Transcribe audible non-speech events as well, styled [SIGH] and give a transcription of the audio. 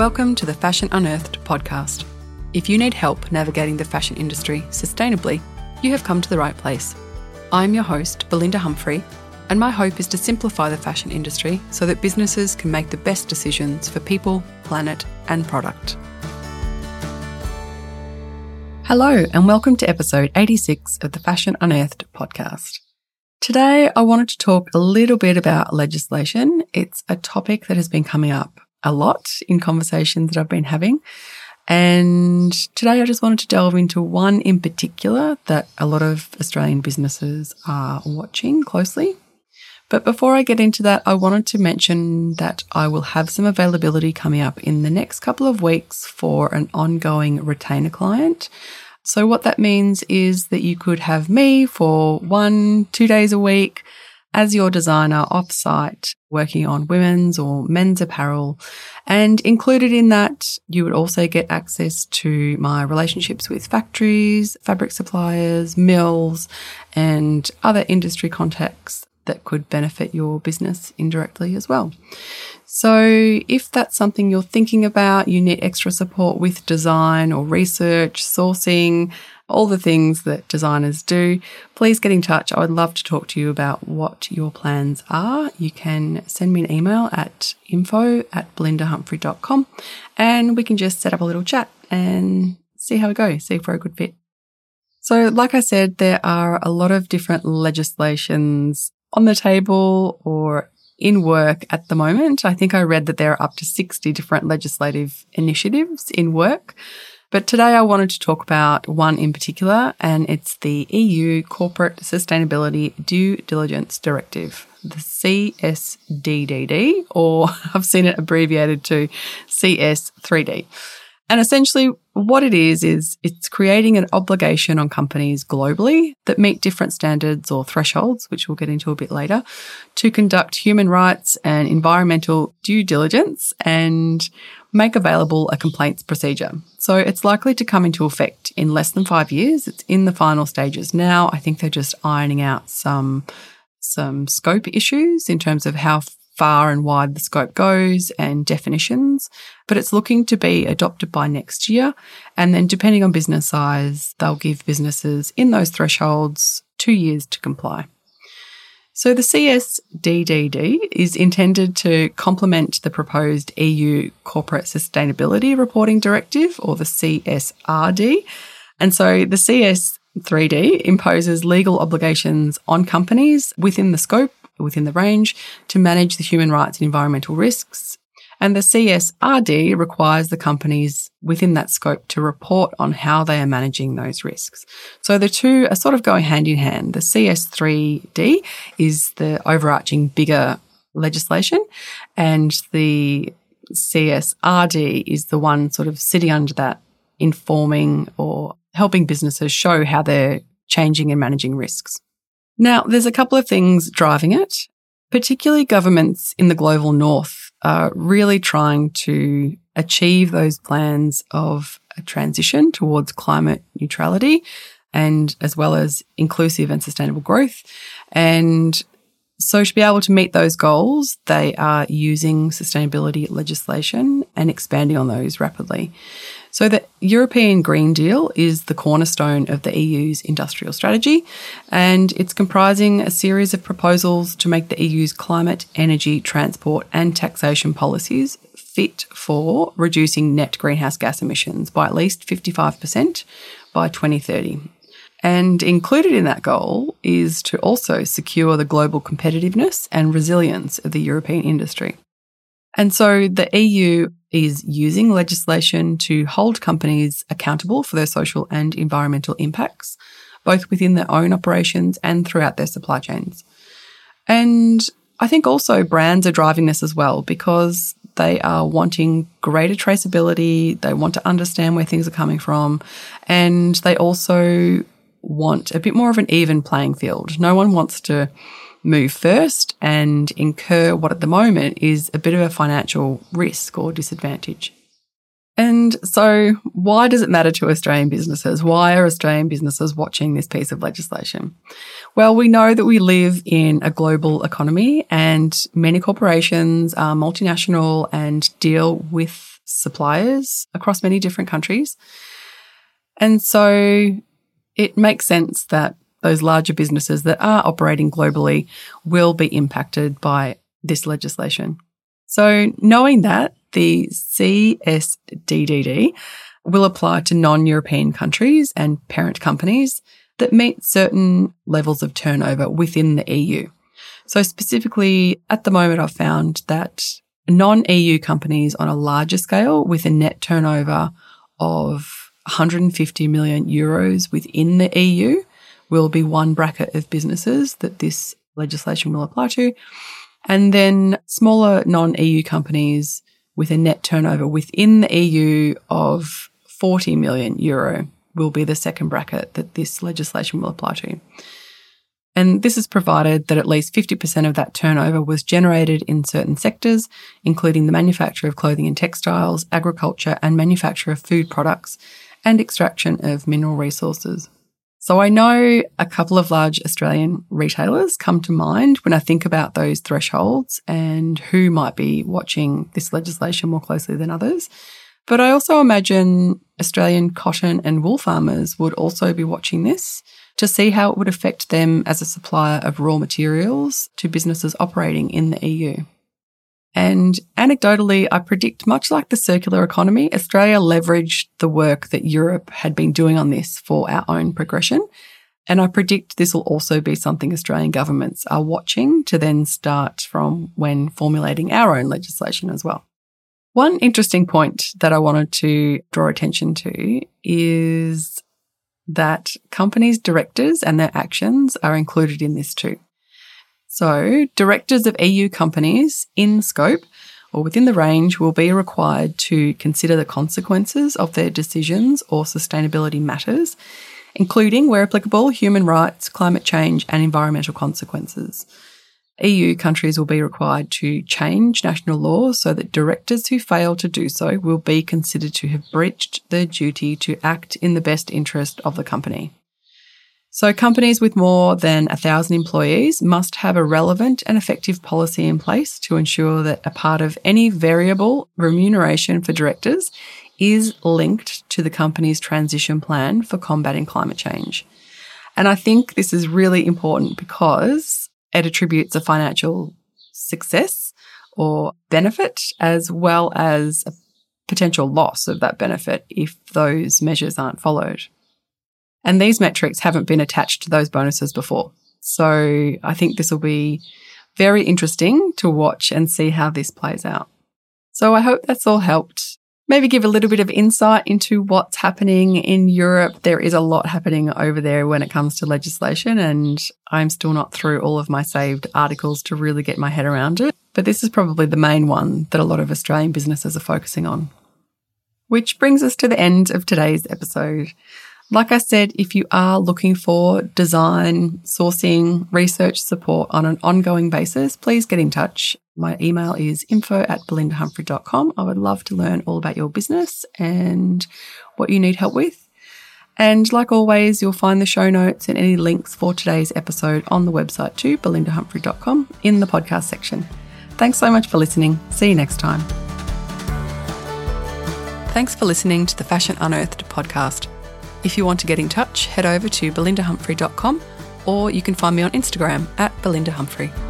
Welcome to the Fashion Unearthed podcast. If you need help navigating the fashion industry sustainably, you have come to the right place. I'm your host, Belinda Humphrey, and my hope is to simplify the fashion industry so that businesses can make the best decisions for people, planet, and product. Hello, and welcome to episode 86 of the Fashion Unearthed podcast. Today, I wanted to talk a little bit about legislation. It's a topic that has been coming up a lot in conversations that I've been having. And today I just wanted to delve into one in particular that a lot of Australian businesses are watching closely. But before I get into that, I wanted to mention that I will have some availability coming up in the next couple of weeks for an ongoing retainer client. So what that means is that you could have me for one, two days a week as your designer offsite working on women's or men's apparel. And included in that, you would also get access to my relationships with factories, fabric suppliers, mills, and other industry contacts that could benefit your business indirectly as well. So if that's something you're thinking about, you need extra support with design or research, sourcing, all the things that designers do, please get in touch. I would love to talk to you about what your plans are. You can send me an email at info at belindahumphrey.com and we can just set up a little chat and see how we go, see if we're a good fit. So, like I said, there are a lot of different legislations on the table or in work at the moment. I think I read that there are up to 60 different legislative initiatives in work. But today I wanted to talk about one in particular, and it's the EU Corporate Sustainability Due Diligence Directive, the CSDDD, or [LAUGHS] I've seen it abbreviated to CS3D. And essentially, what it is, is it's creating an obligation on companies globally that meet different standards or thresholds, which we'll get into a bit later, to conduct human rights and environmental due diligence and make available a complaints procedure. So it's likely to come into effect in less than five years. It's in the final stages now. I think they're just ironing out some some scope issues in terms of how far and wide the scope goes and definitions, but it's looking to be adopted by next year. And then, depending on business size, they'll give businesses in those thresholds two years to comply. So the CSDDD is intended to complement the proposed EU Corporate Sustainability Reporting Directive, or the CSRD. And so the CS3D imposes legal obligations on companies within the scope within the range to manage the human rights and environmental risks. And the CSRD requires the companies within that scope to report on how they are managing those risks. So the two are sort of going hand in hand. The CS3D is the overarching bigger legislation and the CSRD is the one sort of sitting under that informing or helping businesses show how they're changing and managing risks. Now, there's a couple of things driving it. Particularly governments in the global north are really trying to achieve those plans of a transition towards climate neutrality and as well as inclusive and sustainable growth. And so, to be able to meet those goals, they are using sustainability legislation and expanding on those rapidly. So, the European Green Deal is the cornerstone of the EU's industrial strategy, and it's comprising a series of proposals to make the EU's climate, energy, transport, and taxation policies fit for reducing net greenhouse gas emissions by at least 55% by 2030. And included in that goal is to also secure the global competitiveness and resilience of the European industry. And so the EU is using legislation to hold companies accountable for their social and environmental impacts, both within their own operations and throughout their supply chains. And I think also brands are driving this as well because they are wanting greater traceability. They want to understand where things are coming from. And they also want a bit more of an even playing field. No one wants to move first and incur what at the moment is a bit of a financial risk or disadvantage. And so, why does it matter to Australian businesses? Why are Australian businesses watching this piece of legislation? Well, we know that we live in a global economy and many corporations are multinational and deal with suppliers across many different countries. And so it makes sense that those larger businesses that are operating globally will be impacted by this legislation. So knowing that the CSDDD will apply to non-European countries and parent companies that meet certain levels of turnover within the EU. So specifically at the moment, I've found that non-EU companies on a larger scale with a net turnover of 150 million euros within the EU will be one bracket of businesses that this legislation will apply to. And then smaller non EU companies with a net turnover within the EU of 40 million euro will be the second bracket that this legislation will apply to. And this is provided that at least 50% of that turnover was generated in certain sectors, including the manufacture of clothing and textiles, agriculture, and manufacture of food products, and extraction of mineral resources. So I know a couple of large Australian retailers come to mind when I think about those thresholds and who might be watching this legislation more closely than others. But I also imagine Australian cotton and wool farmers would also be watching this to see how it would affect them as a supplier of raw materials to businesses operating in the EU. And anecdotally, I predict much like the circular economy, Australia leveraged the work that Europe had been doing on this for our own progression. And I predict this will also be something Australian governments are watching to then start from when formulating our own legislation as well. One interesting point that I wanted to draw attention to is that companies' directors and their actions are included in this too. So, directors of EU companies in scope or within the range will be required to consider the consequences of their decisions or sustainability matters, including, where applicable, human rights, climate change, and environmental consequences. EU countries will be required to change national laws so that directors who fail to do so will be considered to have breached their duty to act in the best interest of the company. So companies with more than a thousand employees must have a relevant and effective policy in place to ensure that a part of any variable remuneration for directors is linked to the company's transition plan for combating climate change. And I think this is really important because it attributes a financial success or benefit as well as a potential loss of that benefit if those measures aren't followed. And these metrics haven't been attached to those bonuses before. So I think this will be very interesting to watch and see how this plays out. So I hope that's all helped. Maybe give a little bit of insight into what's happening in Europe. There is a lot happening over there when it comes to legislation, and I'm still not through all of my saved articles to really get my head around it. But this is probably the main one that a lot of Australian businesses are focusing on. Which brings us to the end of today's episode. Like I said, if you are looking for design, sourcing, research support on an ongoing basis, please get in touch. My email is info at belindahumphrey.com. I would love to learn all about your business and what you need help with. And like always, you'll find the show notes and any links for today's episode on the website too, belindahumphrey.com in the podcast section. Thanks so much for listening. See you next time. Thanks for listening to the Fashion Unearthed podcast. If you want to get in touch, head over to belindahumphrey.com or you can find me on Instagram at belindahumphrey.